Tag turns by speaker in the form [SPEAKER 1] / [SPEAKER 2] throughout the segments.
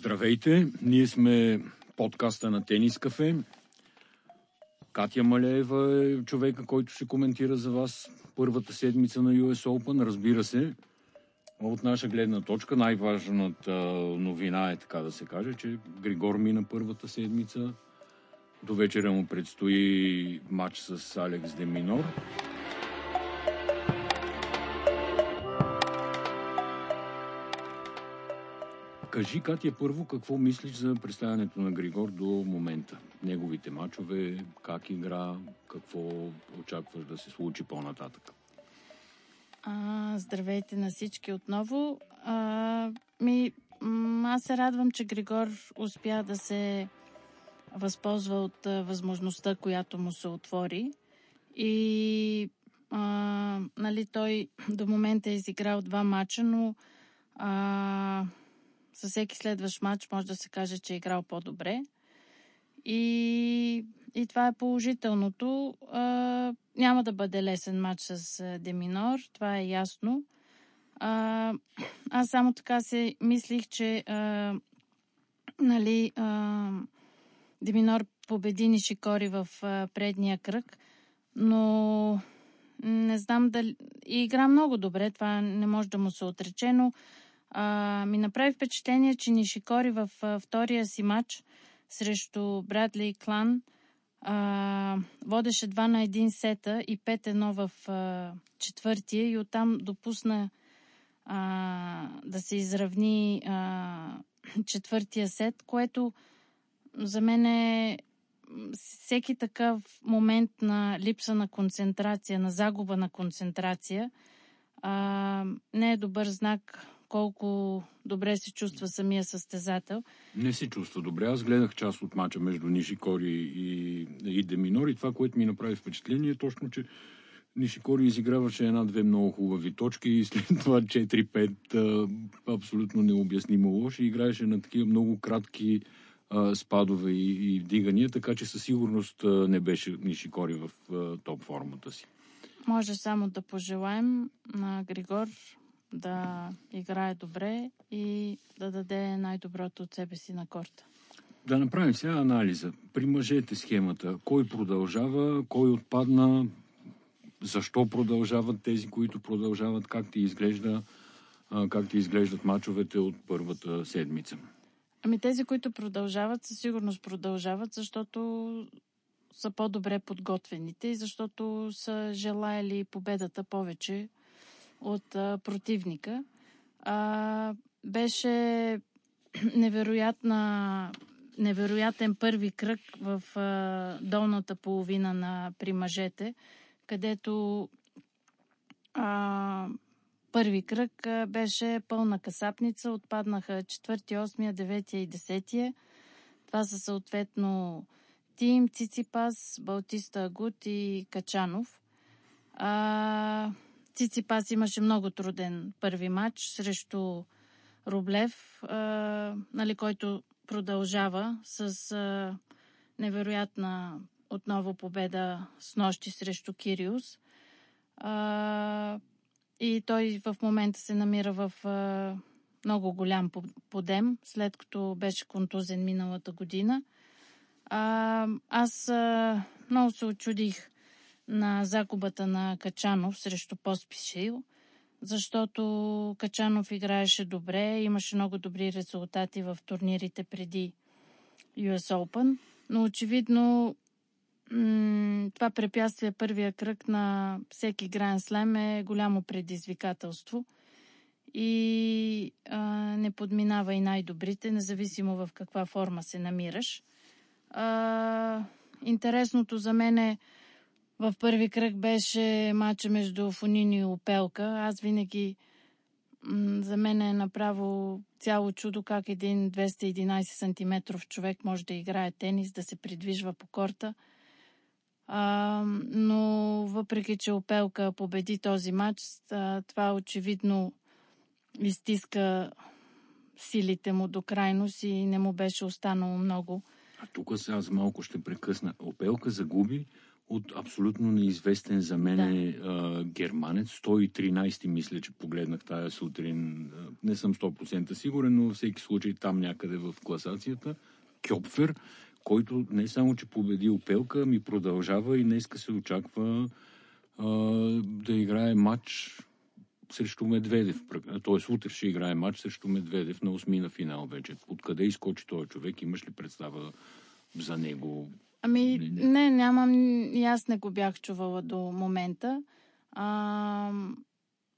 [SPEAKER 1] Здравейте, ние сме подкаста на Тенис Кафе. Катя Малеева е човека, който ще коментира за вас първата седмица на US Open. Разбира се, от наша гледна точка най-важната новина е, така да се каже, че Григор мина първата седмица. До вечера му предстои матч с Алекс Деминор. Кажи, Катя, първо какво мислиш за представянето на Григор до момента? Неговите мачове, как игра, какво очакваш да се случи по-нататък?
[SPEAKER 2] А, здравейте на всички отново. А, ми, аз се радвам, че Григор успя да се възползва от възможността, която му се отвори. И а, нали, той до момента е изиграл два мача, но а, със всеки следващ матч може да се каже, че е играл по-добре. И, и това е положителното. А, няма да бъде лесен матч с Деминор, това е ясно. А, аз само така се мислих, че а, нали, а, Деминор победи Нишикори в а, предния кръг, но не знам дали... И игра много добре, това не може да му се отрече, но а, ми направи впечатление, че Нишикори в а, втория си матч срещу Брадли Клан. А, водеше 2 на 1 сета и 5-1 в а, четвъртия и оттам допусна а, да се изравни а, четвъртия сет, което за мен е всеки такъв момент на липса на концентрация, на загуба на концентрация, а, не е добър знак колко добре се чувства самия състезател.
[SPEAKER 1] Не се чувства добре. Аз гледах част от мача между Нишикори и, и Деминор и това, което ми направи впечатление е точно, че Нишикори изиграваше една-две много хубави точки и след това 4-5 абсолютно необяснимо лоши. Играеше на такива много кратки а, спадове и, и вдигания, така че със сигурност а, не беше Нишикори в а, топ формата си.
[SPEAKER 2] Може само да пожелаем на Григор да играе добре и да даде най-доброто от себе си на корта.
[SPEAKER 1] Да направим сега анализа. При мъжете схемата. Кой продължава, кой отпадна, защо продължават тези, които продължават, как ти изглежда, как ти изглеждат мачовете от първата седмица?
[SPEAKER 2] Ами тези, които продължават, със сигурност продължават, защото са по-добре подготвените и защото са желаяли победата повече от а, противника. А, беше невероятна, невероятен първи кръг в а, долната половина на при мъжете, където а, първи кръг а, беше пълна касапница. Отпаднаха 4, 8, 9 и 10. Това са съответно Тим, Циципас, Балтиста Агут и Качанов. А, Циципас имаше много труден първи матч срещу Рублев, а, нали, който продължава с а, невероятна отново победа с нощи срещу Кириус. А, и той в момента се намира в а, много голям подем, след като беше контузен миналата година. А, аз а, много се очудих на загубата на Качанов срещу Поспишил, защото Качанов играеше добре, имаше много добри резултати в турнирите преди US Open, но очевидно това препятствие първия кръг на всеки Гранд Слем е голямо предизвикателство и а, не подминава и най-добрите, независимо в каква форма се намираш. А, интересното за мен е в първи кръг беше матча между Фонини и Опелка. Аз винаги за мен е направо цяло чудо как един 211 см човек може да играе тенис, да се придвижва по корта. А, но въпреки, че Опелка победи този матч, това очевидно изтиска силите му до крайност и не му беше останало много.
[SPEAKER 1] А тук сега аз малко ще прекъсна. Опелка загуби от абсолютно неизвестен за мен да. германец. 113 мисля, че погледнах тая сутрин. Не съм 100% сигурен, но във всеки случай там някъде в класацията. Кьопфер, който не само, че победи Опелка, ми продължава и днеска се очаква а, да играе матч срещу Медведев. Тоест утре ще играе матч срещу Медведев на осми на финал вече. Откъде изкочи този човек? Имаш ли представа за него?
[SPEAKER 2] Ами, не, нямам. И аз не го бях чувала до момента. А,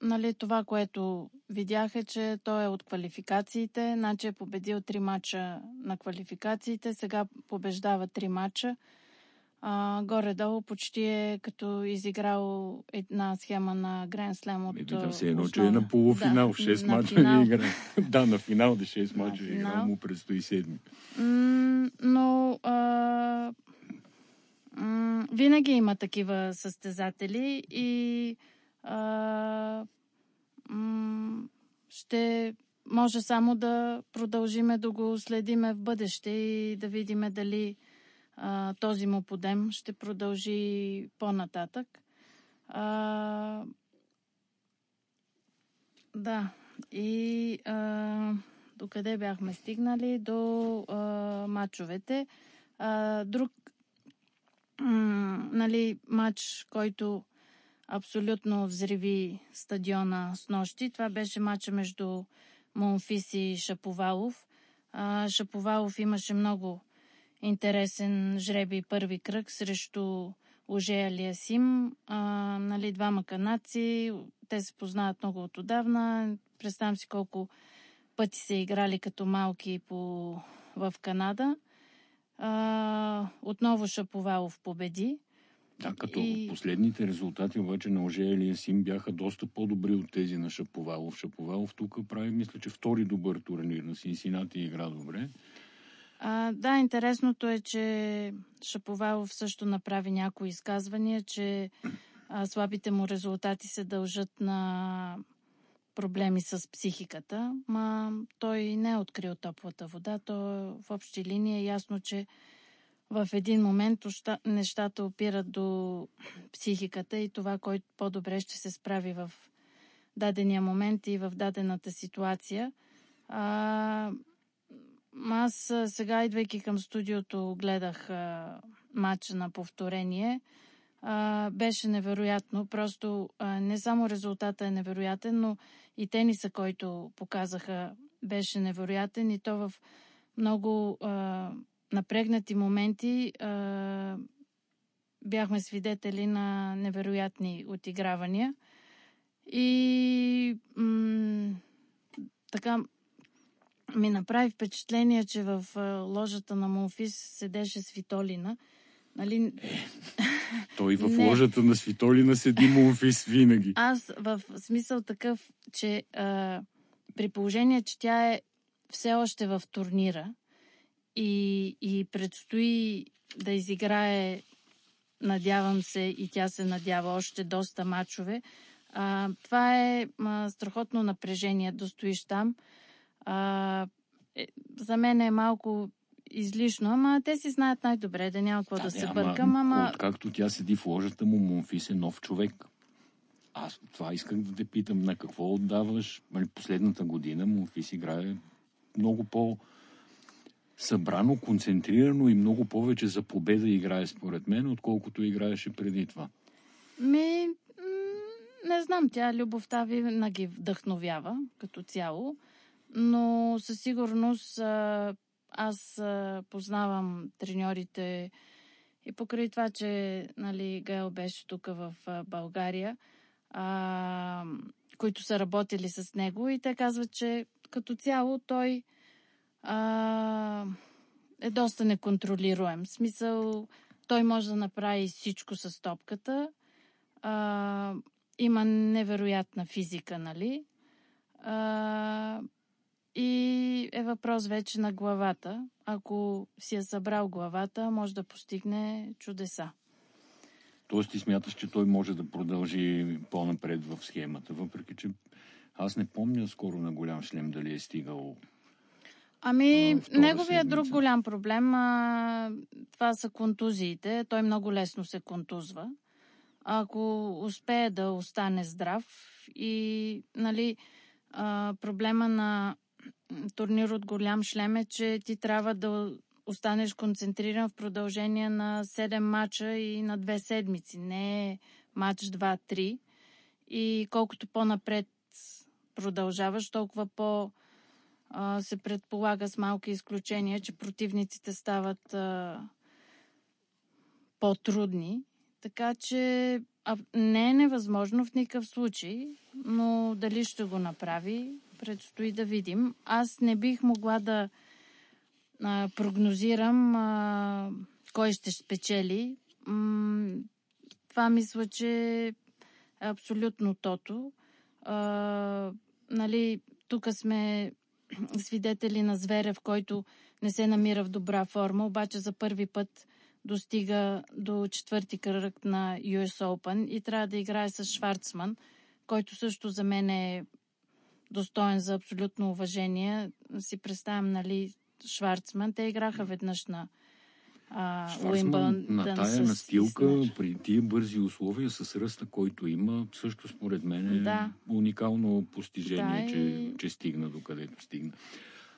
[SPEAKER 2] нали, това, което видях е, че той е от квалификациите, значи е победил три мача на квалификациите, сега побеждава три мача. А, горе-долу почти е като изиграл една схема на Гранд Слем от
[SPEAKER 1] да, се едно, че е на полуфинал, да, 6 мача не игра. да, на финал да 6 мача е играл, му предстои седми.
[SPEAKER 2] М- но а, винаги има такива състезатели и а, ще може само да продължиме да го следиме в бъдеще и да видиме дали а, този му подем ще продължи по-нататък. А, да, и а, до къде бяхме стигнали? До а, матчовете. А, друг нали, матч, който абсолютно взриви стадиона с нощи. Това беше матча между Монфис и Шаповалов. А, Шаповалов имаше много интересен жреби първи кръг срещу Оже Алиасим. А, нали, двама канадци, те се познават много от отдавна. Представям си колко пъти са играли като малки по, в Канада. А, отново Шаповалов победи.
[SPEAKER 1] Да, като и... последните резултати обаче на Оже Елиасим бяха доста по-добри от тези на Шаповалов. Шаповалов тук прави, мисля, че втори добър турнир на Синсинати игра добре.
[SPEAKER 2] А, да, интересното е, че Шаповалов също направи някои изказвания, че а, слабите му резултати се дължат на проблеми с психиката, ма той не е открил топлата вода. То в общи линии е ясно, че в един момент нещата опират до психиката и това, който по-добре ще се справи в дадения момент и в дадената ситуация. А, аз сега, идвайки към студиото, гледах а, матча на повторение. А, беше невероятно. Просто а, не само резултата е невероятен, но и тениса, който показаха, беше невероятен и то в много а, напрегнати моменти а, бяхме свидетели на невероятни отигравания. И м- така ми направи впечатление, че в ложата на Монфис седеше Свитолина. Нали...
[SPEAKER 1] Той в не. ложата на Свитолина седи Монфис винаги.
[SPEAKER 2] Аз в смисъл такъв, че а, при положение, че тя е все още в турнира и, и предстои да изиграе, надявам се, и тя се надява още доста мачове, а, това е а, страхотно напрежение да стоиш там а, е, за мен е малко излишно, ама те си знаят най-добре, да няма какво да, да се ама, бъркам, ама...
[SPEAKER 1] Откакто тя седи в ложата му, Монфис е нов човек. Аз това исках да те питам, на какво отдаваш? Нали, последната година Монфис играе много по- събрано, концентрирано и много повече за победа играе според мен, отколкото играеше преди това.
[SPEAKER 2] Ми, не знам, тя любовта винаги вдъхновява като цяло но със сигурност аз познавам треньорите и покрай това, че нали, Гайл беше тук в България, а, които са работили с него и те казват, че като цяло той а, е доста неконтролируем. В смисъл, той може да направи всичко с топката. А, има невероятна физика, нали? А, и е въпрос вече на главата. Ако си е събрал главата, може да постигне чудеса.
[SPEAKER 1] Тоест ти смяташ, че той може да продължи по-напред в схемата, въпреки че аз не помня скоро на голям шлем дали е стигал.
[SPEAKER 2] Ами,
[SPEAKER 1] а,
[SPEAKER 2] неговия друг голям проблем, а, това са контузиите. Той много лесно се контузва. Ако успее да остане здрав и, нали, а, проблема на турнир от голям шлем е, че ти трябва да останеш концентриран в продължение на 7 мача и на 2 седмици, не матч 2-3. И колкото по-напред продължаваш, толкова по- се предполага с малки изключения, че противниците стават а, по-трудни. Така че а, не е невъзможно в никакъв случай, но дали ще го направи, предстои да видим. Аз не бих могла да а, прогнозирам а, кой ще спечели. М- това мисля, че е абсолютно тото. А, нали, тук сме свидетели на Зверев, който не се намира в добра форма, обаче за първи път достига до четвърти кръг на US Open и трябва да играе с Шварцман, който също за мен е достоен за абсолютно уважение. Си представям, нали, Шварцман. Те играха веднъж на Уимбълдън
[SPEAKER 1] на тая
[SPEAKER 2] с
[SPEAKER 1] настилка, при тия бързи условия, с ръста, който има, също според мен е
[SPEAKER 2] Да.
[SPEAKER 1] уникално постижение,
[SPEAKER 2] Да,
[SPEAKER 1] че,
[SPEAKER 2] и-
[SPEAKER 1] че стигна до където стигна.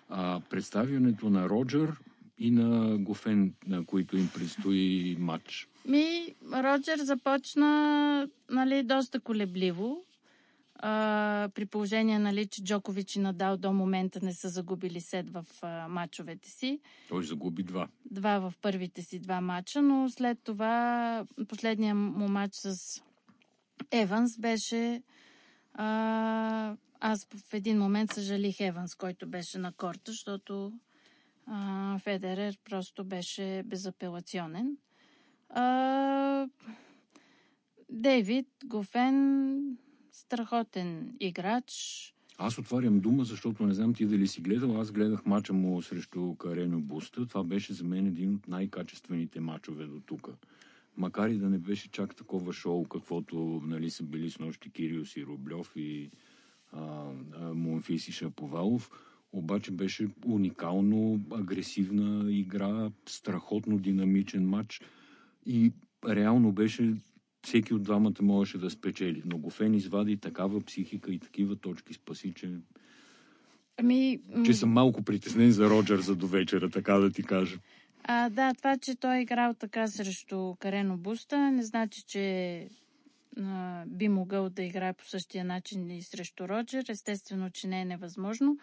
[SPEAKER 1] А, представянето на Роджер и на Гофен, на които им предстои матч.
[SPEAKER 2] Ми, Роджер започна нали, доста колебливо. А, при положение, нали, че Джокович и Надал до момента не са загубили сет в а, матчовете си.
[SPEAKER 1] Той загуби два.
[SPEAKER 2] Два в първите си два матча, но след това последния му матч с Еванс беше... А, аз в един момент съжалих Еванс, който беше на корта, защото а, Федерер просто беше безапелационен. А, Дейвид Гофен, страхотен играч.
[SPEAKER 1] Аз отварям дума, защото не знам ти дали си гледал. Аз гледах мача му срещу Карено Буста. Това беше за мен един от най-качествените мачове до тук. Макар и да не беше чак такова шоу, каквото нали, са били с нощи Кириус и Рублев и а, а, Монфис и Шаповалов, обаче беше уникално агресивна игра, страхотно динамичен матч и реално беше всеки от двамата можеше да спечели. Но Гофен извади такава психика и такива точки спаси, че,
[SPEAKER 2] Ами,
[SPEAKER 1] че съм малко притеснен за Роджер за до вечера, така да ти кажа.
[SPEAKER 2] А, да, това, че той е играл така срещу Карено Буста, не значи, че а, би могъл да играе по същия начин и срещу Роджер. Естествено, че не е невъзможно.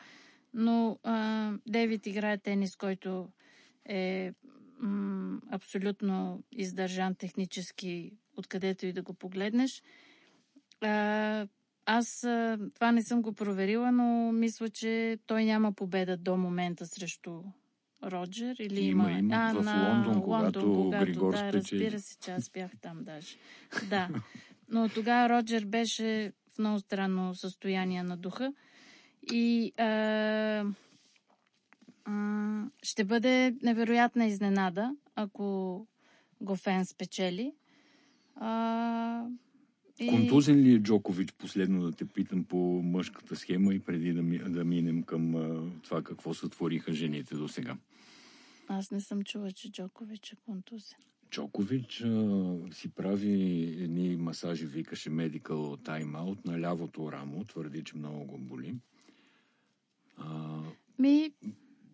[SPEAKER 2] Но а, Дейвид играе тенис, който е м- абсолютно издържан технически, откъдето и да го погледнеш. А, аз а, това не съм го проверила, но мисля, че той няма победа до момента срещу Роджер или
[SPEAKER 1] Има,
[SPEAKER 2] има?
[SPEAKER 1] има. В
[SPEAKER 2] на
[SPEAKER 1] Лондон, когато Григор
[SPEAKER 2] да,
[SPEAKER 1] спечели.
[SPEAKER 2] разбира се, че аз бях там даже. Да. Но тогава Роджер беше в много странно състояние на духа. И а, а, ще бъде невероятна изненада, ако Гофен спечели. А, и...
[SPEAKER 1] Контузен ли е Джокович, последно да те питам по мъжката схема и преди да, ми, да минем към а, това какво сътвориха жените до сега?
[SPEAKER 2] Аз не съм чула, че Джокович е контузен.
[SPEAKER 1] Джокович а, си прави едни масажи, викаше Medical Time Out на лявото рамо, твърди, че много го боли. А,
[SPEAKER 2] Ми,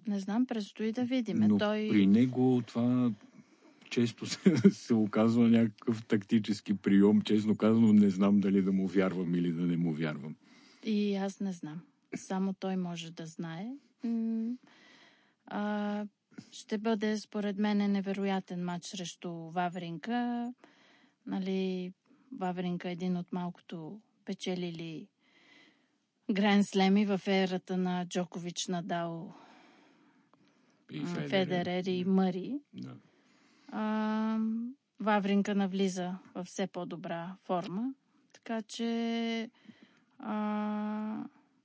[SPEAKER 2] не знам, предстои да видим.
[SPEAKER 1] но
[SPEAKER 2] Той...
[SPEAKER 1] при него това често се, се оказва някакъв тактически прием. Честно казано, не знам дали да му вярвам или да не му вярвам.
[SPEAKER 2] И аз не знам. Само той може да знае. А, ще бъде, според мен, невероятен матч срещу Вавринка. Нали, Вавринка е един от малкото печелили Гранд Слеми в ерата на Джокович, Надал,
[SPEAKER 1] И Федерер.
[SPEAKER 2] Федерер и Мъри.
[SPEAKER 1] Да.
[SPEAKER 2] А, Вавринка навлиза в все по-добра форма, така че а,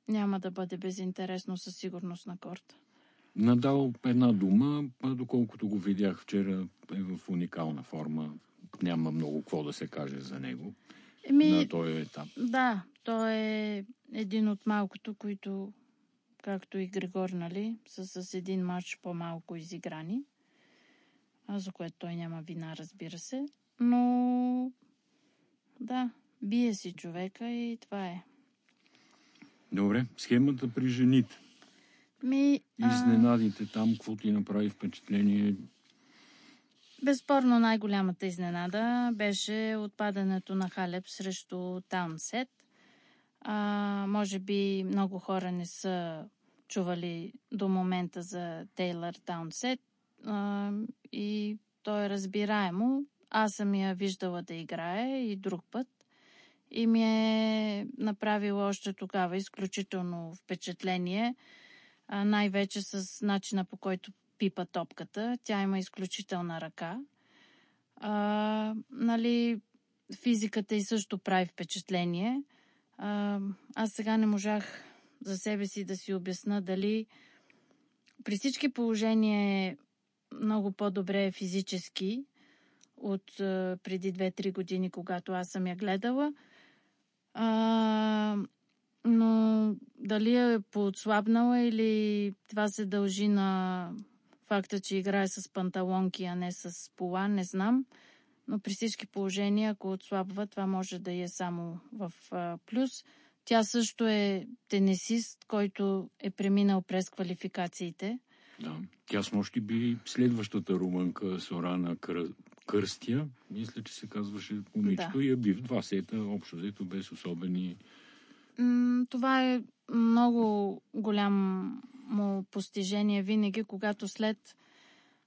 [SPEAKER 2] няма да бъде безинтересно със сигурност на корта.
[SPEAKER 1] Надал една дума, доколкото го видях вчера, е в уникална форма. Няма много какво да се каже за него
[SPEAKER 2] Еми,
[SPEAKER 1] на този етап.
[SPEAKER 2] да, той е един от малкото, които както и Григор, нали, са с един матч по-малко изиграни, за което той няма вина, разбира се. Но да, бие си човека и това е.
[SPEAKER 1] Добре, схемата при жените.
[SPEAKER 2] Ми,
[SPEAKER 1] Изненадите там, какво ти направи впечатление?
[SPEAKER 2] Безспорно най-голямата изненада беше отпадането на Халеп срещу Таунсет. А, може би много хора не са чували до момента за Тейлър Таунсет а, и то е разбираемо. Аз съм я виждала да играе и друг път и ми е направило още тогава изключително впечатление, а, най-вече с начина по който пипа топката. Тя има изключителна ръка. А, нали, физиката и също прави впечатление. А, аз сега не можах за себе си да си обясна дали при всички положения е много по-добре физически от преди 2-3 години, когато аз съм я гледала. А, но дали е поотслабнала или това се дължи на факта, че играе с панталонки, а не с пола, не знам. Но при всички положения, ако отслабва, това може да е само в плюс. Тя също е тенесист, който е преминал през квалификациите.
[SPEAKER 1] Да. Тя с нощи би следващата румънка Сорана Кър... Кърстия, мисля, че се казваше момичето,
[SPEAKER 2] Да.
[SPEAKER 1] и я би в два сета, общо взето без особени...
[SPEAKER 2] М, Това е много голямо постижение винаги, когато след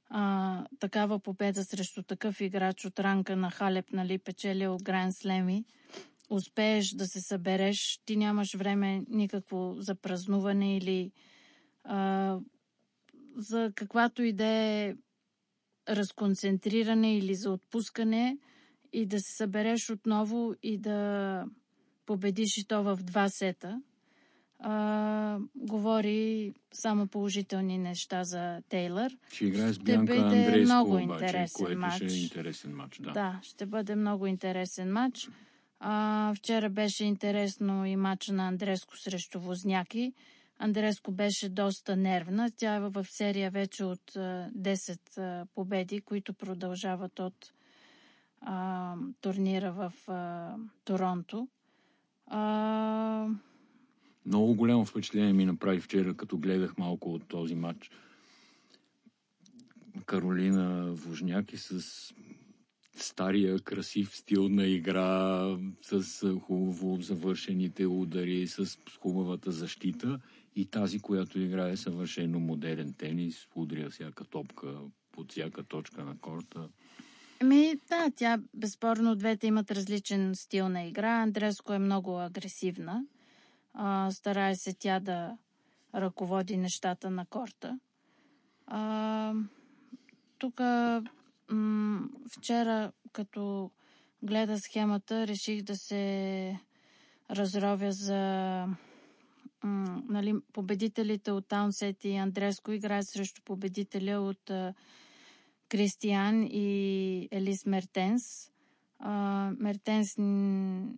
[SPEAKER 2] а, такава победа срещу такъв играч от ранка на Халеп, нали, печелил Гранд Слеми, успееш да се събереш, ти нямаш време никакво за празнуване или а, за каквато и да е разконцентриране или за отпускане и да се събереш отново и да победиш и то в два сета, а, говори само положителни неща за Тейлър.
[SPEAKER 1] Ще играе с
[SPEAKER 2] Ще
[SPEAKER 1] Бянка
[SPEAKER 2] бъде
[SPEAKER 1] Андрейско,
[SPEAKER 2] много
[SPEAKER 1] обаче,
[SPEAKER 2] интересен
[SPEAKER 1] което ще е
[SPEAKER 2] матч.
[SPEAKER 1] интересен матч. Да.
[SPEAKER 2] Да, ще бъде много интересен матч. А, вчера беше интересно и матча на Андреско срещу Возняки. Андреско беше доста нервна. Тя е в серия вече от а, 10 а, победи, които продължават от а, турнира в а, Торонто. А,
[SPEAKER 1] Много голямо впечатление ми направи вчера, като гледах малко от този матч. Каролина Вожняки с стария красив стил на игра, с хубаво завършените удари, с хубавата защита и тази, която играе съвършено модерен тенис, удря всяка топка под всяка точка на корта.
[SPEAKER 2] Ми, да, тя безспорно двете имат различен стил на игра. Андреско е много агресивна. А, старае се тя да ръководи нещата на корта. А, тук м- вчера, като гледа схемата, реших да се разровя за нали, победителите от Таунсет и Андреско играят срещу победителя от а, Кристиян и Елис Мертенс. Мертенс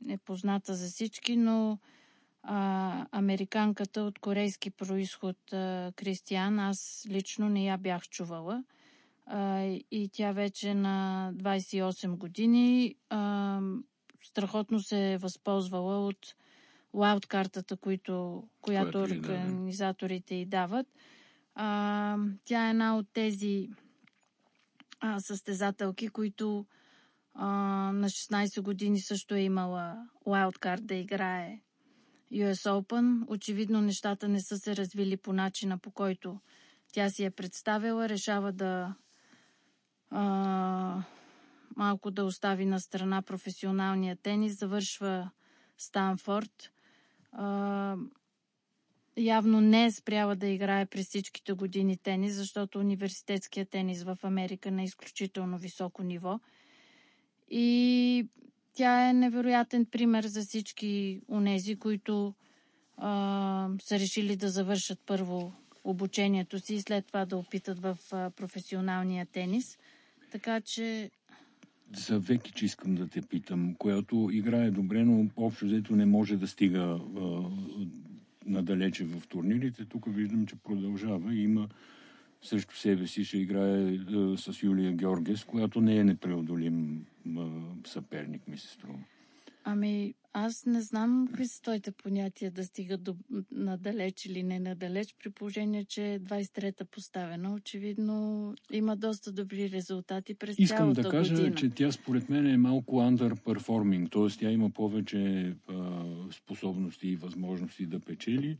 [SPEAKER 2] е позната за всички, но американката от корейски происход а, Кристиян, аз лично не я бях чувала. И тя вече на 28 години страхотно се е възползвала от лаудкартата, които, която
[SPEAKER 1] Която
[SPEAKER 2] организаторите й дават. А, тя е една от тези а, състезателки, които а, на 16 години също е имала wildcard да играе US Open. Очевидно нещата не са се развили по начина, по който тя си е представила. Решава да а, малко да остави на страна професионалния тенис. Завършва Станфорд. Явно не е спряла да играе през всичките години тенис, защото университетският тенис в Америка е на изключително високо ниво. И тя е невероятен пример за всички унези, които а, са решили да завършат първо обучението си и след това да опитат в професионалния тенис. Така че
[SPEAKER 1] За Векич искам да те питам, която играе добре, но общо взето не може да стига а, надалече в турнирите. Тук виждам, че продължава има срещу себе си ще играе е, с Юлия Георгес, която не е непреодолим е, съперник, ми се струва.
[SPEAKER 2] Ами, аз не знам какви са твоите понятия да стигат до надалеч или не надалеч, при положение, че 23-та поставена. Очевидно има доста добри резултати през
[SPEAKER 1] Искам
[SPEAKER 2] цялата
[SPEAKER 1] да кажа,
[SPEAKER 2] година.
[SPEAKER 1] че тя според мен е малко underperforming, т.е. тя има повече а, способности и възможности да печели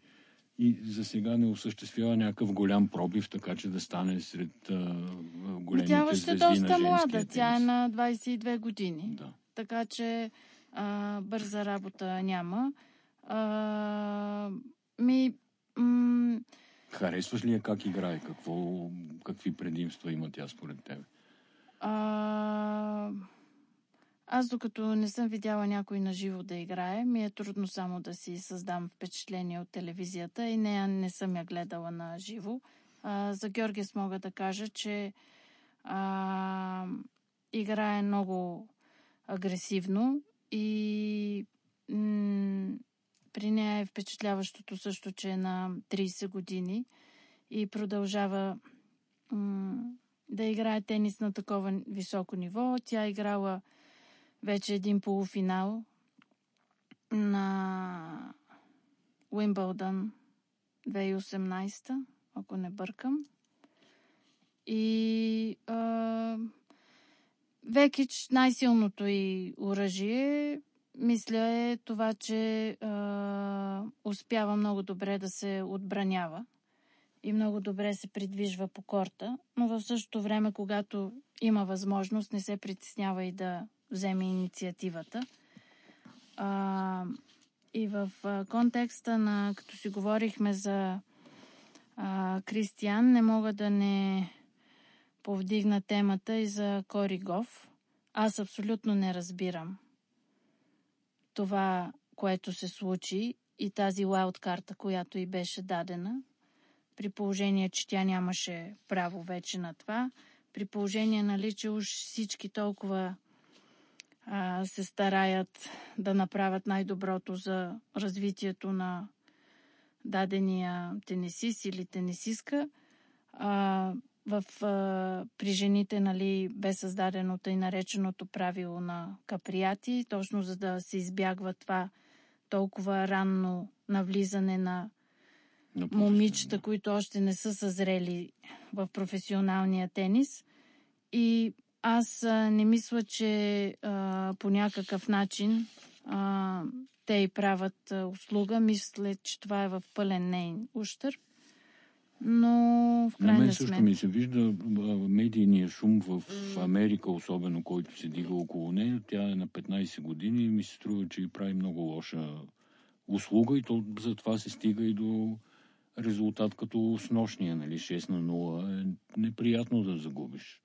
[SPEAKER 1] и за сега не осъществява някакъв голям пробив, така че да стане сред а, големите
[SPEAKER 2] Тя
[SPEAKER 1] звезди
[SPEAKER 2] доста
[SPEAKER 1] на
[SPEAKER 2] млада. Тя е на 22 години.
[SPEAKER 1] Да.
[SPEAKER 2] Така че а, бърза работа няма. А, ми, м-
[SPEAKER 1] Харесваш ли я как играе? Какво, какви предимства има тя според теб?
[SPEAKER 2] А, аз докато не съм видяла някой на живо да играе, ми е трудно само да си създам впечатление от телевизията и нея не съм я гледала на живо. А, за Георгиес мога да кажа, че а, играе много агресивно и м- при нея е впечатляващото също, че е на 30 години и продължава м- да играе тенис на такова високо ниво. Тя е играла вече един полуфинал на Уимбълдън 2018, ако не бъркам. И а, Векич най-силното и оръжие, мисля е това, че а, успява много добре да се отбранява и много добре се придвижва по корта, но в същото време, когато има възможност, не се притеснява и да вземе инициативата. А, и в контекста на, като си говорихме за а, Кристиян, не мога да не повдигна темата и за Коригов. Аз абсолютно не разбирам това, което се случи и тази лаут карта, която й беше дадена, при положение, че тя нямаше право вече на това, при положение, нали, че уж всички толкова а, се стараят да направят най-доброто за развитието на дадения тенисист или тенисистка. А, в, а, при жените нали, бе създадено тъй нареченото правило на каприяти, точно за да се избягва това толкова ранно навлизане на момичета, които още не са съзрели в професионалния тенис. И аз а, не мисля, че а, по някакъв начин а, те й правят а, услуга. Мисля, че това е в пълен нейн ущърп. Но в
[SPEAKER 1] На мен
[SPEAKER 2] крайна
[SPEAKER 1] също
[SPEAKER 2] сметка...
[SPEAKER 1] ми се вижда медийния шум в Америка, особено който се дига около нея. Тя е на 15 години и ми се струва, че прави много лоша услуга и то затова се стига и до резултат като с нощния, нали, 6 на 0. Е неприятно да загубиш.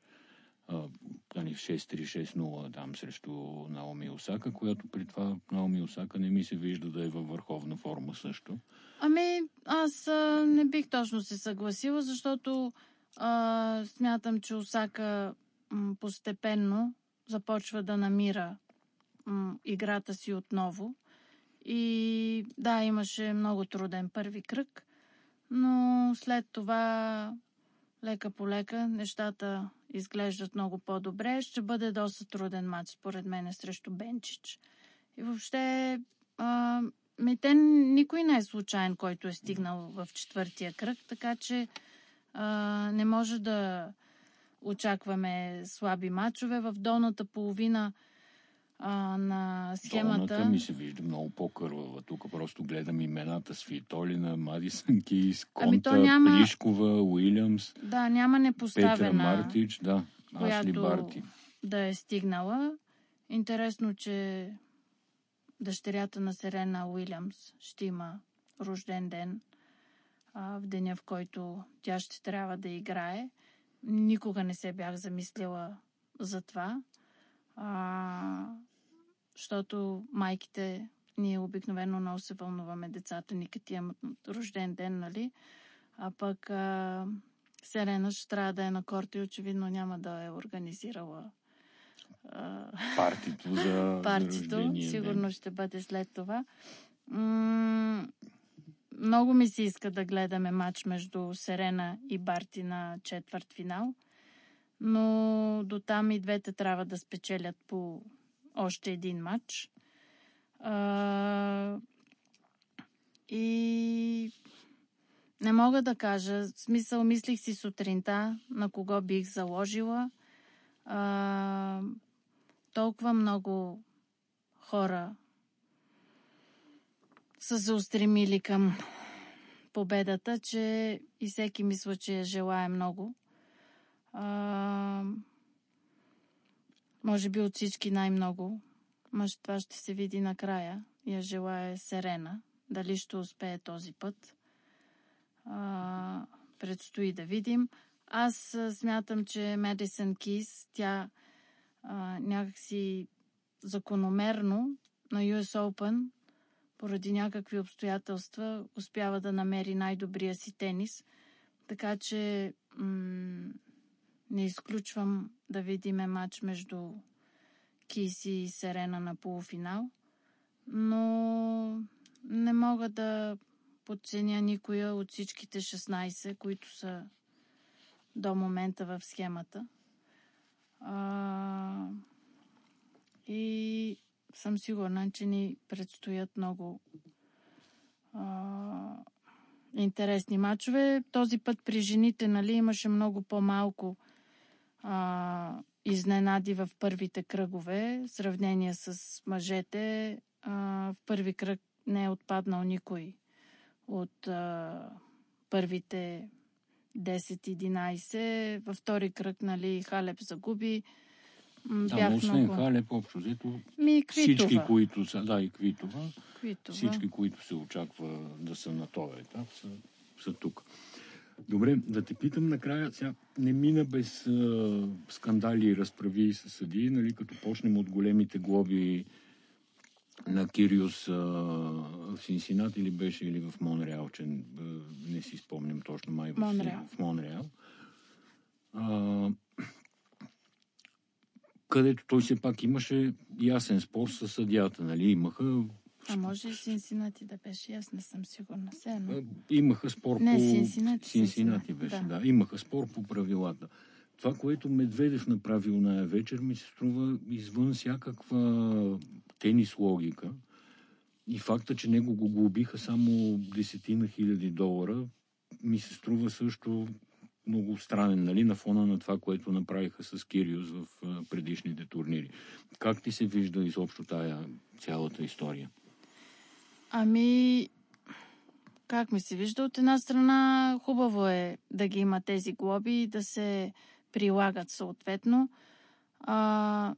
[SPEAKER 1] А, нали, 6-3-6-0 там срещу Наоми Осака, която при това Наоми Осака не ми се вижда да е във върховна форма също.
[SPEAKER 2] Ами, аз а, не бих точно се съгласила, защото а, смятам, че Осака м, постепенно започва да намира м, играта си отново. И да, имаше много труден първи кръг, но след това лека по лека нещата изглеждат много по-добре. Ще бъде доста труден матч, според мен, срещу Бенчич. И въобще, а, ми, те, никой не е случайен, който е стигнал в четвъртия кръг, така че а, не може да очакваме слаби матчове. В долната половина а, на схемата...
[SPEAKER 1] Долната ми се вижда много по-кървава. Тук просто гледам имената Свитолина, Мадисън Кейс, Конта,
[SPEAKER 2] Ами то няма-
[SPEAKER 1] Плишкова, Уилямс,
[SPEAKER 2] Да, няма
[SPEAKER 1] Петра
[SPEAKER 2] непоставена,
[SPEAKER 1] Мартич, да, Ашли
[SPEAKER 2] която
[SPEAKER 1] Барти.
[SPEAKER 2] да е стигнала. Интересно, че дъщерята на Серена Уилямс ще има рожден ден а, в деня, в който тя ще трябва да играе. Никога не се бях замислила за това, а, защото майките, ние обикновено много се вълнуваме децата ни, като имат рожден ден, нали? А пък а, Селена ще трябва да е на корта и очевидно няма да е организирала
[SPEAKER 1] Партито за,
[SPEAKER 2] партито.
[SPEAKER 1] за рождения
[SPEAKER 2] Сигурно
[SPEAKER 1] ден.
[SPEAKER 2] ще бъде след това. М- много ми се иска да гледаме матч между Серена и Барти на четвърт финал, но до там и двете трябва да спечелят по още един матч. А, и не мога да кажа. В смисъл, мислих си сутринта на кого бих заложила. А, толкова много хора са се устремили към победата, че и всеки мисля, че я желая много. А, може би от всички най-много. Може това ще се види накрая. Я желая Серена. Дали ще успее този път. А, предстои да видим. Аз смятам, че Медисън Кис, тя а, някакси закономерно на US Open, поради някакви обстоятелства, успява да намери най-добрия си тенис. Така че м- не изключвам да видиме матч между Киси и Серена на полуфинал. Но не мога да подценя никоя от всичките 16, които са до момента в схемата. А, и съм сигурна, че ни предстоят много а, интересни матчове. Този път при жените нали, имаше много по-малко а, изненади в първите кръгове, в сравнение с мъжете. А, в първи кръг не е отпаднал никой от а, първите 10-11. Във втори кръг, нали, Халеп загуби.
[SPEAKER 1] Бях но освен много... Халеп, общо взето, всички, които са, да, и Квитова,
[SPEAKER 2] Квитова,
[SPEAKER 1] всички, които се очаква да са на този етап, са, са тук. Добре, да те питам накрая, сега не мина без а, скандали и разправи с съдии, нали, като почнем от големите глоби на Кириус а, в Синсинат или беше или в Монреал, че не си спомням точно, май в
[SPEAKER 2] Монреал.
[SPEAKER 1] В Монреал. А, където той все пак имаше ясен спор с съдията, нали? Имаха
[SPEAKER 2] а може и Синсинати да беше, аз не съм сигурна. Все едно.
[SPEAKER 1] Имаха спор
[SPEAKER 2] не,
[SPEAKER 1] по...
[SPEAKER 2] Синсинати,
[SPEAKER 1] Синсинати беше, да. да. Имаха спор по правилата. Това, което Медведев направил на вечер, ми се струва извън всякаква тенис логика. И факта, че него го глобиха само десетина хиляди долара, ми се струва също много странен, нали, на фона на това, което направиха с Кириус в предишните турнири. Как ти се вижда изобщо тая цялата история?
[SPEAKER 2] Ами, как ми се вижда? От една страна хубаво е да ги има тези глоби и да се прилагат съответно. А,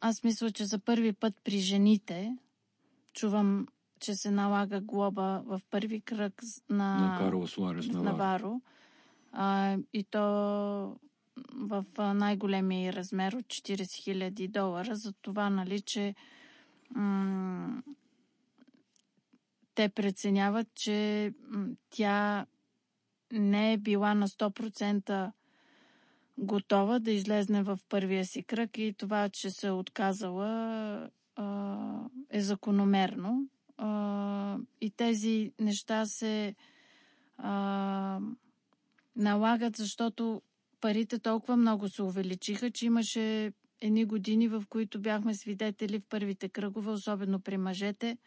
[SPEAKER 2] аз мисля, че за първи път при жените чувам, че се налага глоба в първи кръг на,
[SPEAKER 1] на Карло Суарес
[SPEAKER 2] Наваро. А, и то в най-големия размер от 40 000 долара. За това, нали, че м- те преценяват, че тя не е била на 100% готова да излезне в първия си кръг и това, че се е отказала е закономерно. И тези неща се налагат, защото парите толкова много се увеличиха, че имаше едни години, в които бяхме свидетели в първите кръгове, особено при мъжете,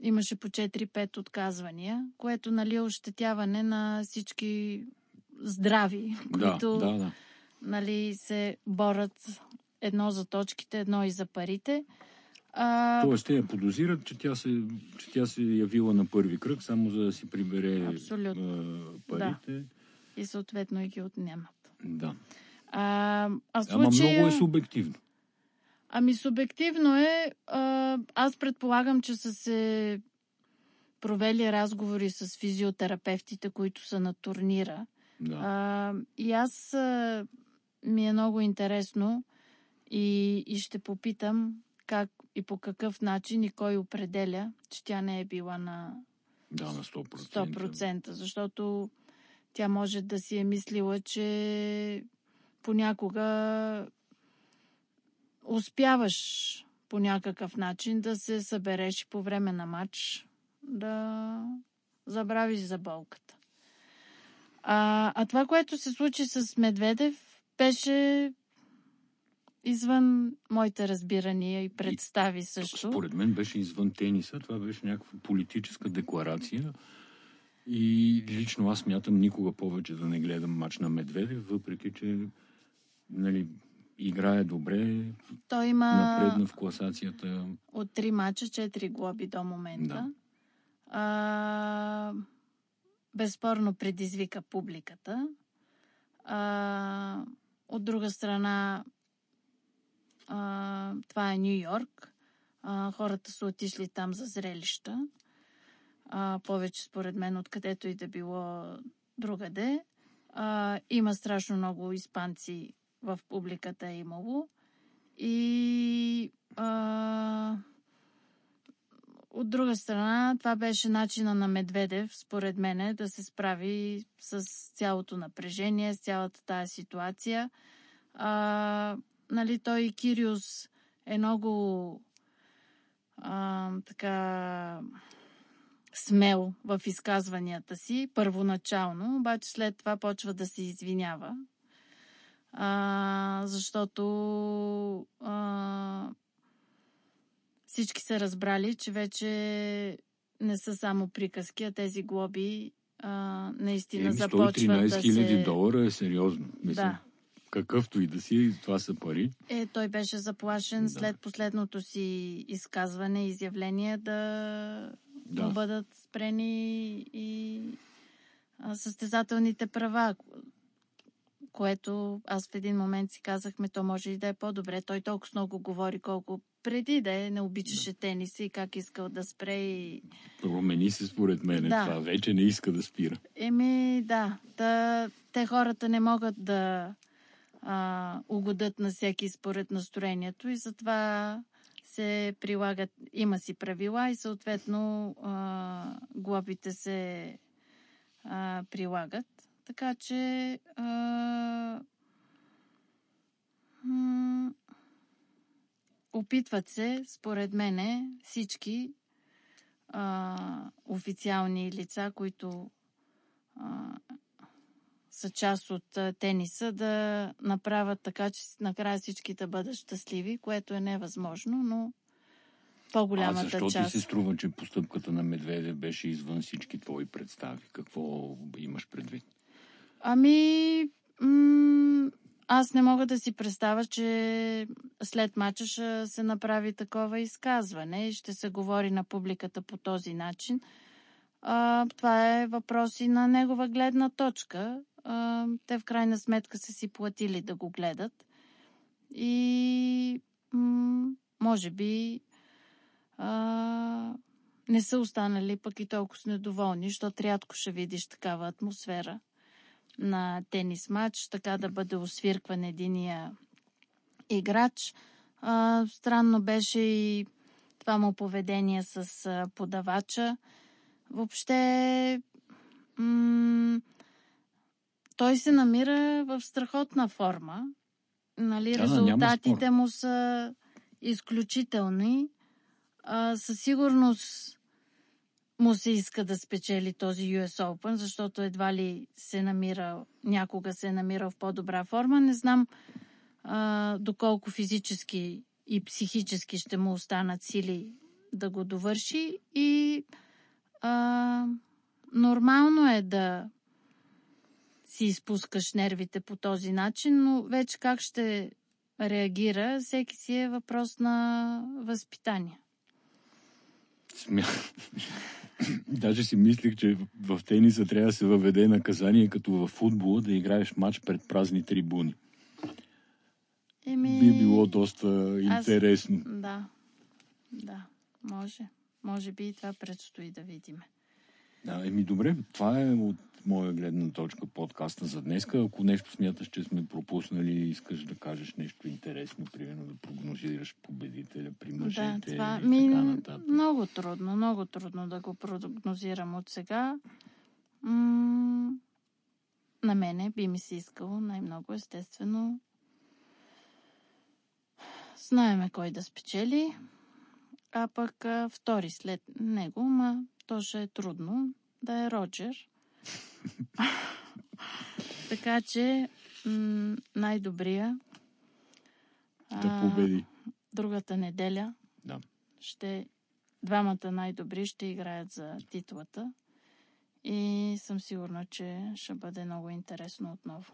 [SPEAKER 2] имаше по 4-5 отказвания, което нали, е ощетяване на всички здрави,
[SPEAKER 1] да,
[SPEAKER 2] които
[SPEAKER 1] да, да.
[SPEAKER 2] Нали, се борят едно за точките, едно и за парите. А...
[SPEAKER 1] Тоест, те я подозират, че тя, се, че тя се явила на първи кръг, само за да си прибере
[SPEAKER 2] Абсолютно.
[SPEAKER 1] парите. Да.
[SPEAKER 2] И съответно и ги отнемат.
[SPEAKER 1] Да.
[SPEAKER 2] А, а
[SPEAKER 1] случая... Ама много е субективно.
[SPEAKER 2] Ами субективно е. А, аз предполагам, че са се провели разговори с физиотерапевтите, които са на турнира.
[SPEAKER 1] Да.
[SPEAKER 2] А, и аз а, ми е много интересно и, и ще попитам как и по какъв начин и кой определя, че тя не е била на
[SPEAKER 1] да, на 100%.
[SPEAKER 2] 100% защото тя може да си е мислила, че понякога успяваш по някакъв начин да се събереш по време на матч, да забрави за болката. А, а това, което се случи с Медведев, беше извън моите разбирания и представи също.
[SPEAKER 1] Според мен беше извън тениса. Това беше някаква политическа декларация. И лично аз мятам никога повече да не гледам мач на Медведев, въпреки че нали, играе добре,
[SPEAKER 2] Той има
[SPEAKER 1] напредна в класацията.
[SPEAKER 2] от три мача, четири глоби до момента.
[SPEAKER 1] Да.
[SPEAKER 2] А, безспорно предизвика публиката. А, от друга страна, а, това е Нью Йорк. Хората са отишли там за зрелища. А, повече според мен, откъдето и да било другаде. А, има страшно много испанци в публиката е имало. И а, от друга страна, това беше начина на Медведев, според мене, да се справи с цялото напрежение, с цялата тази ситуация. А, нали, той Кириус е много а, така смел в изказванията си, първоначално, обаче след това почва да се извинява. А, защото а, всички са разбрали, че вече не са само приказки, а тези глоби а, наистина
[SPEAKER 1] Еми,
[SPEAKER 2] започват
[SPEAKER 1] 113
[SPEAKER 2] да се...
[SPEAKER 1] долара е сериозно. Мисля,
[SPEAKER 2] Да.
[SPEAKER 1] Какъвто и да си, това са пари.
[SPEAKER 2] Е, той беше заплашен
[SPEAKER 1] Да.
[SPEAKER 2] след последното си изказване и изявление да, да.
[SPEAKER 1] Да.
[SPEAKER 2] му бъдат спрени и а, състезателните права, което аз в един момент си казахме, то може и да е по-добре. Той толкова много говори, колко преди да е, не обичаше тениса и как искал да спре и...
[SPEAKER 1] Промени се според мен.
[SPEAKER 2] Да.
[SPEAKER 1] Това вече не иска да спира.
[SPEAKER 2] Еми, да, да, те хората не могат да а, угодат на всеки според настроението и затова се прилагат, има си правила и съответно а, глобите се а, прилагат. Така че а, опитват се, според мене, всички а, официални лица, които а, са част от а, тениса, да направят така, че накрая всички да бъдат щастливи, което е невъзможно, но
[SPEAKER 1] А
[SPEAKER 2] по-голямата
[SPEAKER 1] защо
[SPEAKER 2] част.
[SPEAKER 1] ти се струва, че постъпката на Медведев беше извън всички твои представи? Какво имаш предвид?
[SPEAKER 2] Ами, м- аз не мога да си представя, че след мача ще се направи такова изказване и ще се говори на публиката по този начин. А, това е въпрос и на негова гледна точка. А, те в крайна сметка са си платили да го гледат. И м- може би а, не са останали пък и толкова недоволни, защото рядко ще видиш такава атмосфера на тенис матч, така да бъде освиркван единия играч. А, странно беше и това му поведение с а, подавача. Въобще, м- той се намира в страхотна форма. Нали,
[SPEAKER 1] Да,
[SPEAKER 2] резултатите му са изключителни. А, със сигурност му се иска да спечели този US Open, защото едва ли се намира, някога се е намирал в по-добра форма. Не знам а, доколко физически и психически ще му останат сили да го довърши и а, нормално е да си изпускаш нервите по този начин, но вече как ще реагира, всеки си е въпрос на възпитание.
[SPEAKER 1] Смя... Даже си мислих, че в тениса трябва да се въведе наказание, като в футбола, да играеш матч пред празни трибуни.
[SPEAKER 2] Еми...
[SPEAKER 1] Би било доста
[SPEAKER 2] Аз-
[SPEAKER 1] интересно.
[SPEAKER 2] Да, да, може. Може би и това предстои да видим.
[SPEAKER 1] Да, еми добре, това е от моя гледна точка подкаста за днес. Ако нещо смяташ, че сме пропуснали и искаш да кажеш нещо интересно, примерно да прогнозираш победителя при мъжете
[SPEAKER 2] да, това
[SPEAKER 1] и
[SPEAKER 2] ми
[SPEAKER 1] така нататък.
[SPEAKER 2] много трудно, много трудно да го прогнозирам от сега. М- на мене би ми се искало най-много естествено. Знаеме кой да спечели, а пък а, втори след него, ма то ще е трудно. да е Роджер. така че м- най-добрия.
[SPEAKER 1] Да победи.
[SPEAKER 2] Другата неделя
[SPEAKER 1] Да.
[SPEAKER 2] ще двамата най-добри ще играят за титлата. И съм сигурна, че ще бъде много интересно отново.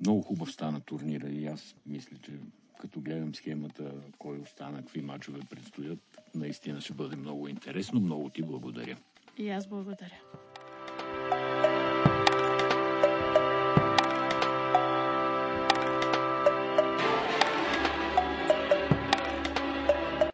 [SPEAKER 1] Много хубав стана турнира и аз мисля, че като гледам схемата, кой остана, какви мачове предстоят, наистина ще бъде много интересно. Много ти благодаря.
[SPEAKER 2] И аз благодаря.